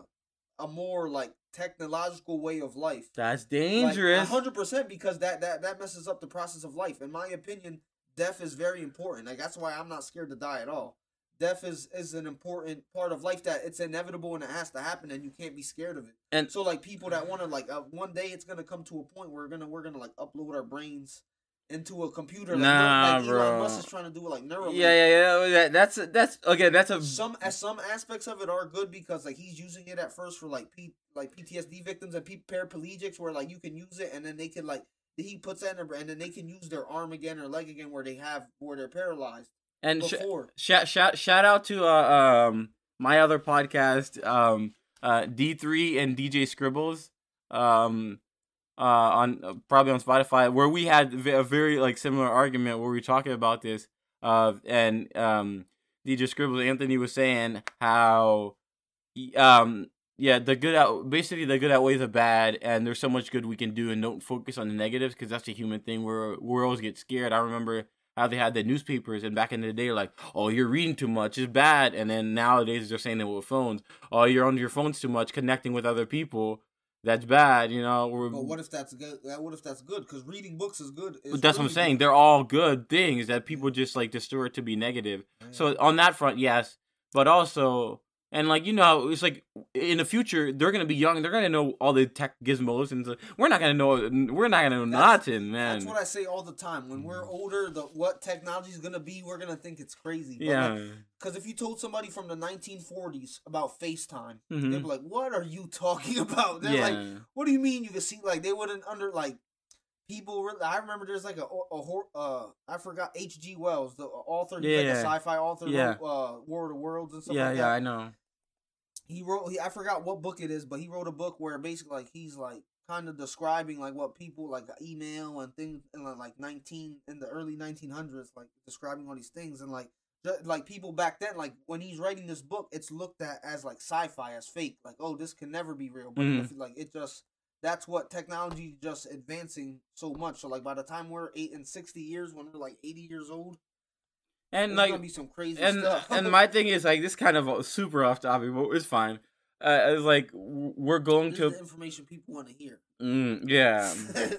a more like technological way of life That's dangerous. hundred percent because that that that messes up the process of life. In my opinion, death is very important. Like that's why I'm not scared to die at all. Death is is an important part of life that it's inevitable and it has to happen, and you can't be scared of it. And- so, like people that want to like uh, one day it's gonna come to a point where we're gonna we're gonna like upload our brains into a computer. Like, Nah, like bro. Elon Musk is trying to do like Neuralink. yeah, yeah, yeah. That, that's that's again. That's a Some as some aspects of it are good because like he's using it at first for like P like PTSD victims and P- paraplegics where like you can use it and then they can like he puts that in their, and then they can use their arm again or leg again where they have where they're paralyzed and sh- shout shout shout out to uh, um my other podcast um uh D3 and DJ Scribbles um uh on uh, probably on Spotify where we had v- a very like similar argument where we were talking about this uh and um DJ Scribbles Anthony was saying how um yeah the good out basically the good outweighs the bad and there's so much good we can do and don't focus on the negatives because that's a human thing where we always get scared. I remember how they had the newspapers and back in the day like oh you're reading too much it's bad and then nowadays they're saying it with phones oh you're on your phones too much connecting with other people that's bad you know we're, But what if that's good? What if that's good? Because reading books is good. is but that's what I'm saying good. they're all good things that people just like distort to be negative so on that front yes but also and like you know it's like in the future they're gonna be young they're gonna know all the tech gizmos and we're not gonna know we're not gonna know That's- nothing man That's what I say all the time. When we're older, the what technology is gonna be, we're gonna think it's crazy. But, yeah like, Because if you told somebody from the 1940s about FaceTime, Mhm. they'd be like, "What are you talking about?" They're yeah like, "What do you mean you can see?" Like they wouldn't under like people. Really, I remember there's like a a, hor- uh I forgot H.G. Wells, the author. yeah, like a sci-fi author. Yeah. Wrote, uh, War of the Worlds and stuff yeah like yeah that. I know He wrote. He, I forgot what book it is, but he wrote a book where basically like he's like kind of describing like what people like email and things in like, like 19 in the early 1900s like describing all these things and like like people back then like when he's writing this book it's looked at as like sci-fi as fake like oh this can never be real but if, like it just that's what technology just advancing so much. So like by the time we're eight and 60 years when we're like 80 years old and like gonna be some crazy and stuff. and my thing is like this kind of super off topic but it's fine. Uh, it's like we're going This is to information people want to hear. Mm, yeah.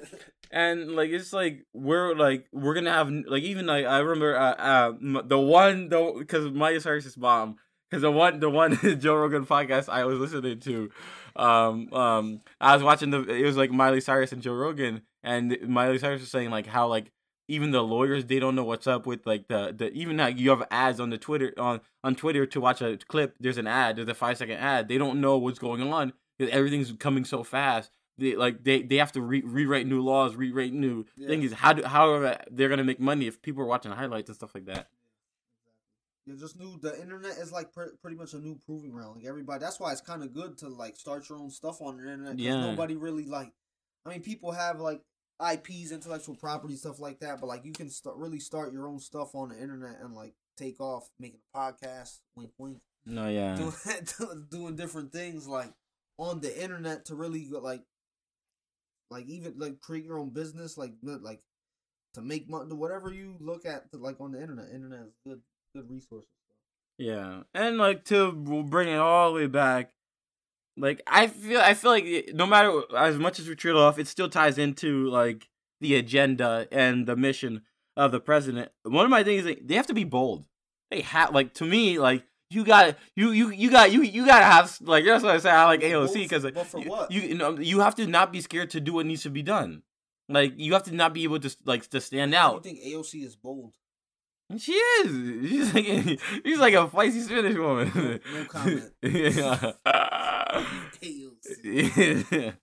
And like it's like we're like we're gonna have like even like I remember uh, uh the one the because Miley Cyrus's mom because the one the one Joe Rogan podcast I was listening to um um I was watching the it was like Miley Cyrus and Joe Rogan and Miley Cyrus was saying like how like even the lawyers they don't know what's up with like the the even like you have ads on the Twitter on on Twitter to watch a clip there's an ad there's a five second ad they don't know what's going on everything's coming so fast they like they, they have to re- rewrite new laws rewrite new Yeah. things how do how are they're gonna make money if people are watching highlights and stuff like that You just knew the internet is like pre- pretty much a new proving ground. Like everybody, that's why it's kind of good to like start your own stuff on the internet. Yeah. Nobody really like. I mean, people have like IPs, intellectual property, stuff like that. But like, you can start really start your own stuff on the internet and like take off, making a podcast, wink, wink, no yeah doing doing different things like on the internet to really like, like even like create your own business, like like to make money, whatever you look at, like on the internet. Internet is good, good resources. Yeah, and like to bring it all the way back, like I feel I feel like no matter as much as we trail off, it still ties into like the agenda and the mission of the president. One of my things is like, they have to be bold. They have like to me like you got you you you got you you gotta have like that's what I say. I like AOC because for you, you you know you have to not be scared to do what needs to be done. Like you have to not be able to like to stand You out. think AOC is bold? She is. She's like she's like a feisty Spanish woman. No- no comment. yeah. AOC.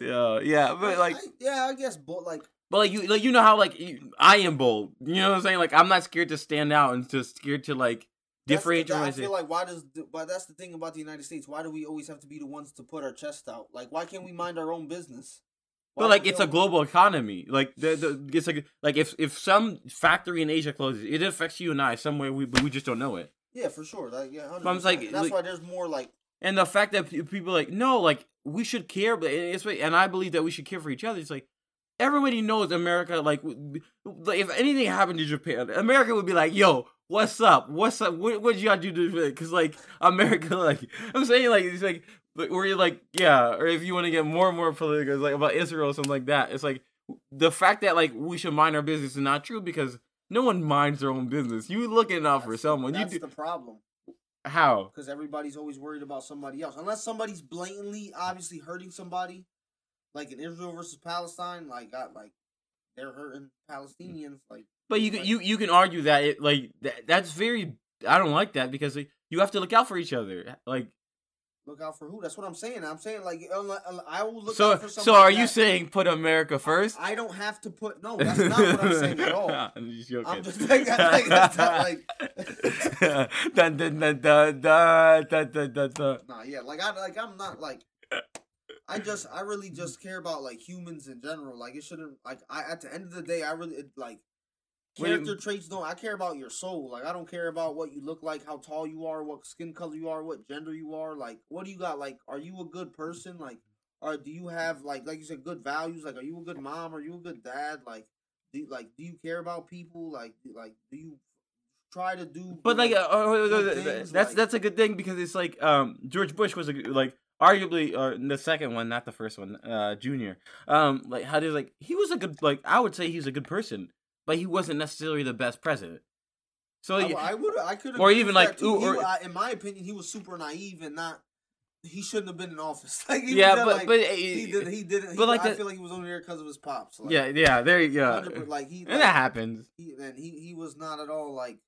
yeah, yeah, but like, I- yeah, I guess, but like, but like you, like you know how like you, I am bold. You know what I'm saying? Like I'm not scared to stand out and just scared to like differentiate I feel like why does, but that's the thing about the United States. Why do we always have to be the ones to put our chest out? Like, why can't we mind our own business? But like it's a global economy. Like the, the it's like like if if some factory in Asia closes, it affects you and I somewhere we but we just don't know it. Yeah, for sure. Like, yeah, 100%. But I'm just like- that's like- why there's more like And the fact that people are like no, like we should care, but it's and I believe that we should care for each other. It's like everybody knows America. Like, like if anything happened to Japan, America would be like, "Yo, what's up? What's up? What what you gotta do to?" It?" Because like America, like I'm saying, like it's like, where you're like, yeah, or if you want to get more and more political, it's like about Israel or something like that. It's like the fact that like we should mind our business is not true because no one minds their own business. You looking out for that's- someone. You That's do the problem how? because everybody's always worried about somebody else. Unless somebody's blatantly, obviously hurting somebody, like in Israel versus Palestine, like got like they're hurting mm. Palestinians. Like, But you can like, you you can argue that it like that, that's very I don't like that because like, you have to look out for each other. Like Look out for who? That's what I'm saying. I'm saying like I will look so, out for someone. So are you saying put America first? I, I, don't have to put no. That's not what I'm saying at all. I'm just joking. i like, that's not like. Nah, yeah, like I like I'm not like. I just I really just care about like humans in general. Like it shouldn't like I at the end of the day I really it, like Character traits don't I care about your soul. Like I don't care about what you look like, how tall you are, what skin color you are, what gender you are. Like what do you got? Like are you a good person? Like or do you have like like you said good values? Like are you a good mom? Are you a good dad? Like do you, like do you care about people? Like like do you try to do? But like, uh, uh, good uh, things, that's like- that's a good thing because it's like um George Bush was a, like arguably uh, the second one, not the first one, uh Junior. Um, like how did like he was a good like I would say he's a good person, but he wasn't necessarily the best president. So I, yeah, I would I could Or even like, ooh, he, or- I, in my opinion he was super naive and not he shouldn't have been in office. Like yeah, but like, but he did he didn't. He, but like I feel like he was only there because of his pops. Like, yeah, yeah, there you go. 100%, like he and like, that happens. he and he he was not at all like.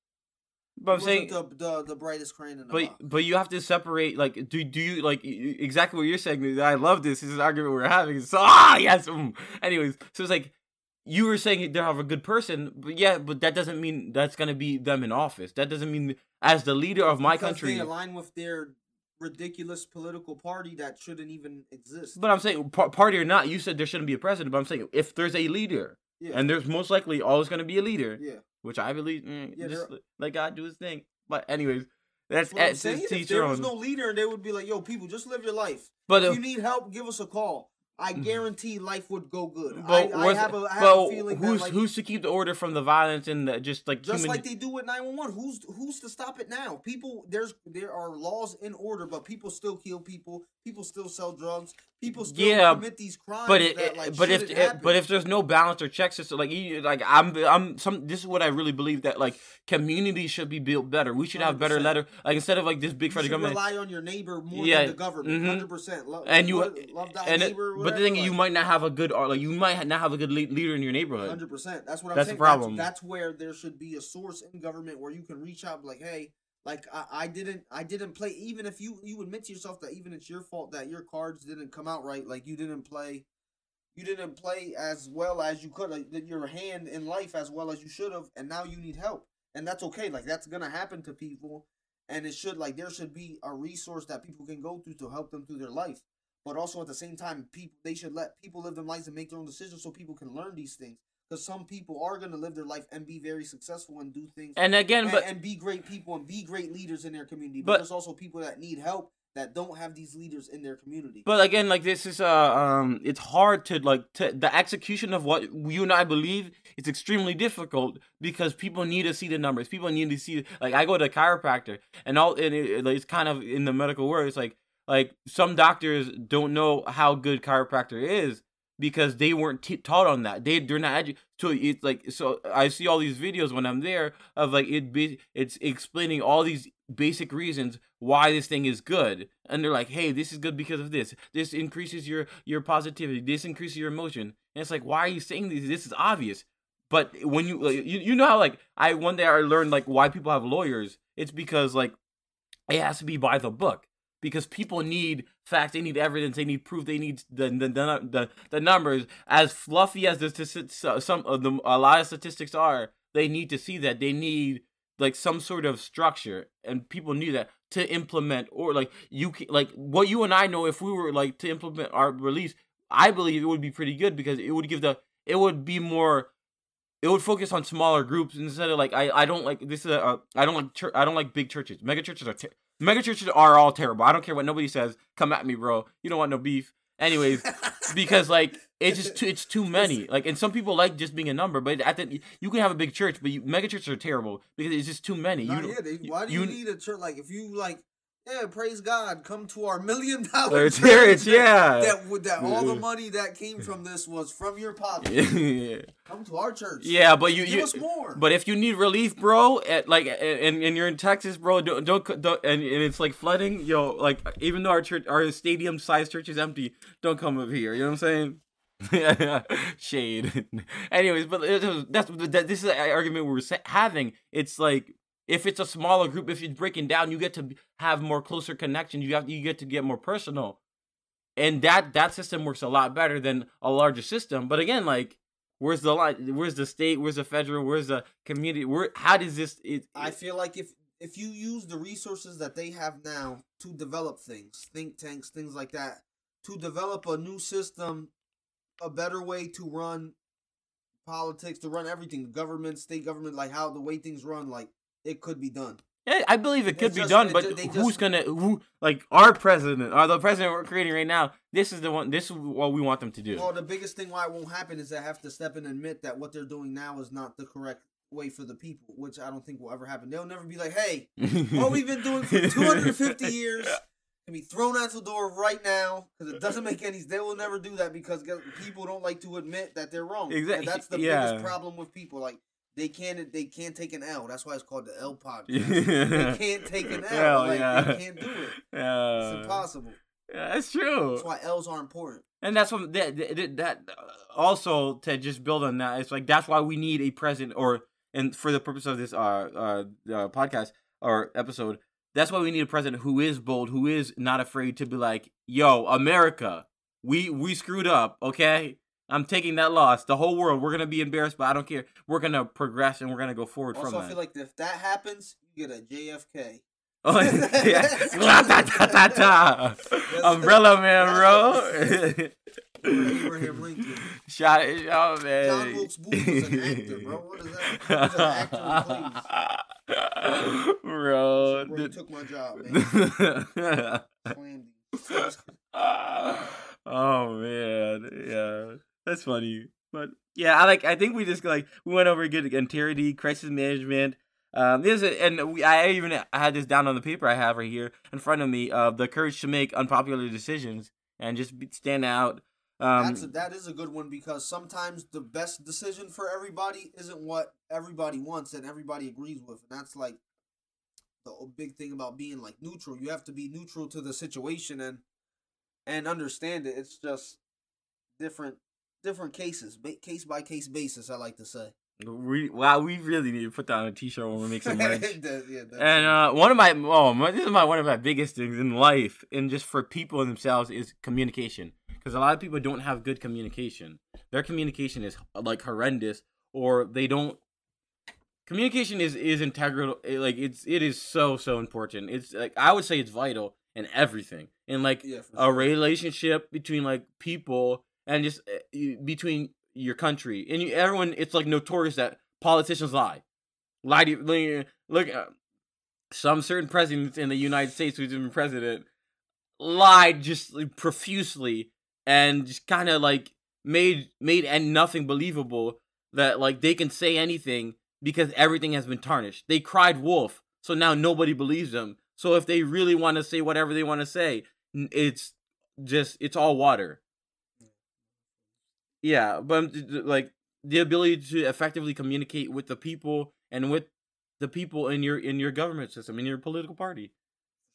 But I'm saying, the, the the brightest crane in the but box. but you have to separate. Like, do do you like exactly what you're saying? I love this. This is an argument we're having. So ah yes. mm. Anyways, so it's like you were saying they have a good person, but yeah, but that doesn't mean that's gonna be them in office. That doesn't mean as the leader of my Because country. they align with their ridiculous political party that shouldn't even exist. But I'm saying par- party or not, you said there shouldn't be a president. But I'm saying if there's a leader, yeah, and there's most likely always gonna be a leader, yeah. which I believe, mm, Yeah, just let- God do His thing. But anyways, that's, I'm saying. If there was no leader, and they would be like, "Yo, people, just live your life. but if uh, you need help, give us a call. I Mhm. guarantee life would go good. but I, I have a, I have but a feeling who's that like, who's to keep the order from the violence and the, just like just human? like they do with 911 who's who's to stop it now people there's there are laws in order but people still kill people people still sell drugs people still Yeah, commit these crimes but it, that, like, but if it, but if there's no balance or check system, like you, like I'm I'm some this is what I really believe that like communities should be built better. We should have better 100%. letter like instead of like this big federal government. rely on your neighbor more Yeah, than the government mhm. 100% love, And you- love, that thy and it- neighbor but the thing whatever, you might not have a good like you might not have a good leader in your neighborhood. Hundred percent. That's what I'm That's the saying. problem. That's, that's where there should be a source in government where you can reach out, like, hey, like I, I didn't, I didn't play. Even if you you admit to yourself that even it's your fault that your cards didn't come out right, like you didn't play, you didn't play as well as you could, like, your hand in life as well as you should have, and now you need help, and that's okay. Like that's gonna happen to people, and it should like there should be a resource that people can go through to help them through their life but also at the same time, people they should let people live their lives and make their own decisions so people can learn these things. Because some people are gonna live their life and be very successful and do things And again, and, but and be great people and be great leaders in their community. But, But- there's also people that need help that don't have these leaders in their community. But again, like this is uh um, it's hard to like to, the execution of what you and I believe. It's extremely difficult because people need to see the numbers. People need to see like I go to a chiropractor and all and it, it's kind of in the medical world. It's like like some doctors don't know how good chiropractor is because they weren't t- taught on that. They they're not edu- so it's like so I see all these videos when I'm there of like it be it's explaining all these basic reasons why this thing is good. And they're like hey this is good because of this. This increases your your positivity. This increases your emotion. And it's like why are you saying this this is obvious. But when you like, you, you know how like i one day i learned like why people have lawyers it's because like it has to be by the book because people need facts, they need evidence, they need proof, they need the the the, the, the numbers. As fluffy as the statistics, uh, some of them, a lot of statistics are, they need to see that they need like some sort of structure, and people need that to implement or like you like what you and I know. If we were like to implement our release, I believe it would be pretty good because it would give the it would be more it would focus on smaller groups instead of like I, I don't like this is a I don't like chur- I don't like big churches. Mega churches are ter- mega churches are all terrible. I don't care what nobody says. Come at me, bro. You don't want no beef. Anyways, because like it's just too, it's too many. Like and some people like just being a number, but at the you can have a big church, but you, mega churches are terrible because it's just too many. You, yeah, they, why do you- you, need a church? Like if you like, yeah, praise God, come to our million dollar church. yeah. That would that all the money that came from this was from your pocket. yeah. Come to our church. Yeah, but you Give you us more. But if you need relief, bro, at like and, and you're in Texas, bro, don't don't, don't and, and it's like flooding, yo, like even though our church our stadium sized church is empty, don't come up here. You know what I'm saying? Shade. Anyways, but was- that's that, this is the argument we were having. It's like if it's a smaller group, if it's breaking down, you get to have more closer connection. You have you get to get more personal, and that that system works a lot better than a larger system. But again, like where's the line? Where's the state? Where's the federal? Where's the community? Where? How does this? It, I feel like if if you use the resources that they have now to develop things, think tanks, things like that, to develop a new system, a better way to run politics, to run everything, government, state government, like how the way things run, like it could be done. Yeah, I believe it It's could be just- done, but ju- they who's gonna who like our president or the president we're creating right now? This is the one. This is what we want them to do. Well, the biggest thing why it won't happen is they have to step in and admit that what they're doing now is not the correct way for the people, which I don't think will ever happen. They'll never be like, "Hey, what we've been doing for 250 years can be thrown out the door right now because it doesn't make any. Sense. They will never do that because people don't like to admit that they're wrong. Exact- And that's the yeah. biggest problem with people. Like they can't they can't take an L. That's why it's called the L podcast. They can't take an L. Hell like yeah. they can't do it. Yeah. It's impossible. Yeah, that's true. That's why L's are important. And that's what that, that that also to just build on that. It's like that's why we need a president, or and for the purpose of this uh uh, uh podcast or episode, that's why we need a president who is bold, who is not afraid to be like, "Yo, America, we we screwed up, okay." I'm taking that loss. The whole world, we're gonna be embarrassed, but I don't care. We're gonna progress and we're gonna go forward Also, from that. Also, I feel like if that happens, you get a JFK. Oh, yeah. Umbrella man, bro. Abraham Lincoln. Shot it, shot man. John Wilkes Booth was an actor, bro. What is that? He was an actor in bro. Bro, you took my job, man. the- oh man, yeah, that's funny. But yeah, I like. I think we just like we went over good integrity, crisis management. Um, there's a, and we, I even I had this down on the paper I have right here in front of me. Uh, the courage to make unpopular decisions and just stand out. Um, That's a, that is a good one because sometimes the best decision for everybody isn't what everybody wants and everybody agrees with, and that's like the big thing about being like neutral. You have to be neutral to the situation and and understand it. It's just different different cases, case by case basis. I like to say. we, wow, we really need to put that on a t-shirt when we make some. Yeah, And uh, one of my oh, my, this is my one of my biggest things in life, and just for people themselves, is communication. Because a lot of people don't have good communication. Their communication is like horrendous, or they don't. Communication is is integral. it- Like it's it is so so important. It's like I would say it's vital in everything. In like yeah, for a sure. relationship between like people and just uh, between your country and you, everyone it's like notorious that politicians lie. Lie to you look, look uh, some certain presidents in the united states who's been president lied just profusely and just kind of like made made and nothing believable that like they can say anything because everything has been tarnished. They cried wolf so now nobody believes them. So if they really want to say whatever they want to say it's just it's all water yeah, but like the ability to effectively communicate with the people and with the people in your in your government system in your political party.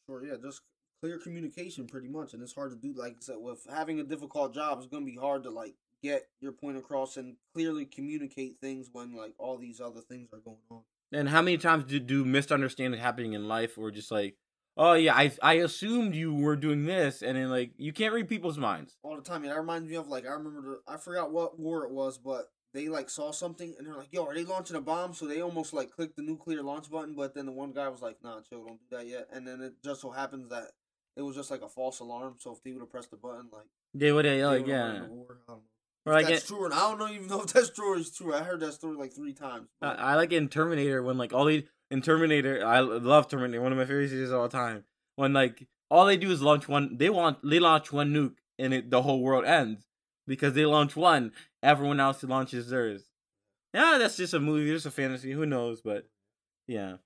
Sure, yeah, just clear communication pretty much, and it's hard to do. Like I said, with having a difficult job, it's gonna be hard to like get your point across and clearly communicate things when like all these other things are going on. And how many times do do misunderstandings happening in life, or just like, oh yeah, I I assumed you were doing this, and then like you can't read people's minds. all the time. Yeah, that reminds me of like I remember the I forgot what war it was, but they like saw something and they're like, "Yo, are they launching a bomb?" So they almost like clicked the nuclear launch button, but then the one guy was like, "Nah, chill, don't do that yet." And then it just so happens that it was just like a false alarm. So if they would have pressed the button, like They would have like yeah, the war. I don't know. or like that's it, true, and I don't know even know if that's true or it's true. I heard that story like three times. I, I like in Terminator when like all they in Terminator, I love Terminator, one of my favorite series of all time. When like all they do is launch one, they want they launch one nuke and it the whole world ends because they launch one, everyone else launches theirs. Yeah, that's just a movie, just a fantasy. Who knows? But yeah,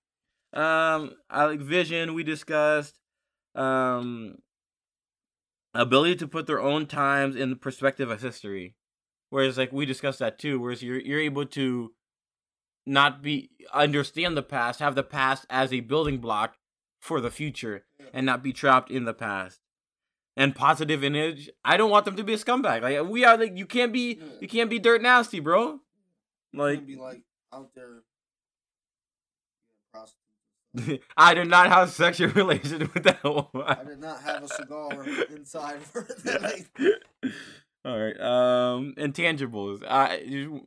um, I like Vision. We discussed um ability to put their own times in the perspective of history. Whereas like we discussed that too. Whereas you're you're able to not be understand the past, have the past as a building block for the future, and not be trapped in the past. And positive image, I don't want them to be a scumbag. Like we are, like you can't be, you can't be dirt nasty, bro. Like be like out there. I did not have sexual relations with that woman. I did not have a cigar inside for that night. All right. Um, intangibles. I you,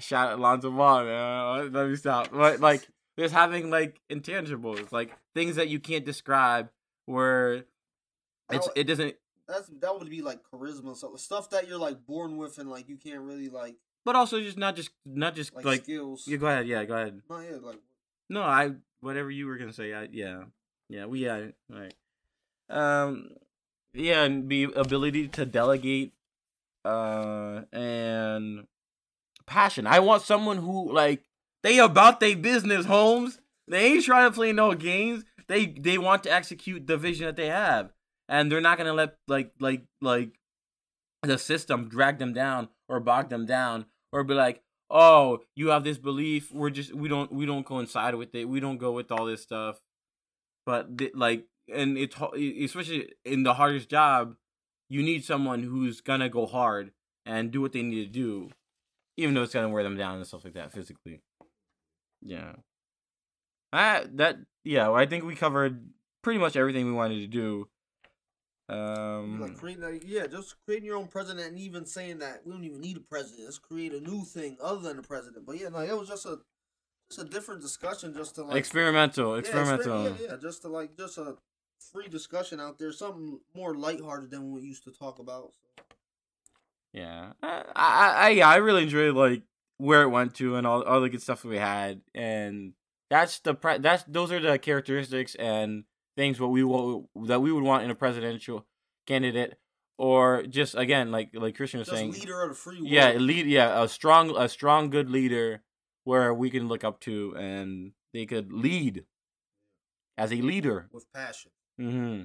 shout out Lonzo Ball. Man. Let me stop. But like, there's having like intangibles, like things that you can't describe, where it's it doesn't. That's that would be like charisma, so stuff that you're like born with and like you can't really like But also just not just not just like, like. skills. yeah, go ahead. Yeah, go ahead. No, yeah, like No, I whatever you were gonna say. I, yeah, yeah, we yeah, all right. Um, yeah, and the ability to delegate, uh, and passion. I want someone who like they about their business, Holmes. They ain't trying to play no games. They they want to execute the vision that they have, and they're not gonna let like like like the system drag them down or bog them down or be like, oh, you have this belief. We're just we don't we don't coincide with it. We don't go with all this stuff. But th- like, and it's especially in the hardest job, you need someone who's gonna go hard and do what they need to do, even though it's gonna wear them down and stuff like that physically. Yeah. I that yeah. I think we covered pretty much everything we wanted to do. Um. like creating like, yeah, just creating your own president and even saying that we don't even need a president. Let's create a new thing other than a president. But yeah, no, it was just a just a different discussion just to like experimental, yeah, experimental. Yeah, yeah, just to like just a free discussion out there, something more lighthearted than what we used to talk about. So. Yeah, I, I, I, yeah, I really enjoyed like where it went to and all, all the good stuff that we had, and that's the pre- that's those are the characteristics and things what we will that we would want in a presidential candidate, or just again like like Christian was Just saying, leader of the free world. yeah, lead, yeah, a strong a strong good leader where we can look up to and they could lead as a leader. with passion. Mm-hmm.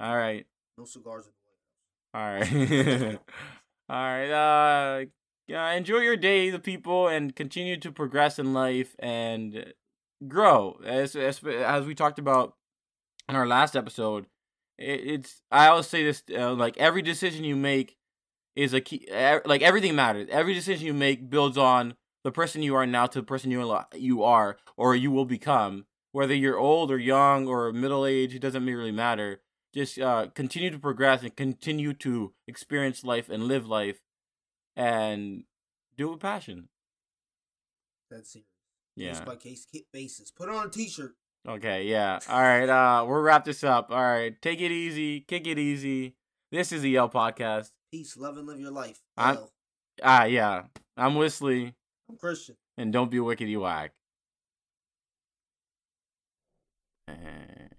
All right. No cigars in the White All right. All right. Uh, enjoy your day, the people, and continue to progress in life and grow. As as, as we talked about in our last episode, it, it's I always say this: uh, like every decision you make is a key. Like everything matters. Every decision you make builds on the person you are now to the person you you are or you will become. Whether you're old or young or middle age, it doesn't really matter just uh, continue to progress and continue to experience life and live life and do it with passion. That's it. Yeah. Case by case basis. Put on a t-shirt. Okay, yeah. All right, uh we'll wrap this up. All right. Take it easy, kick it easy. This is the L Podcast. Peace, love, and live your life. I'm- L. Ah, yeah. I'm Wisly, I'm Christian. and don't be wicked, you whack. And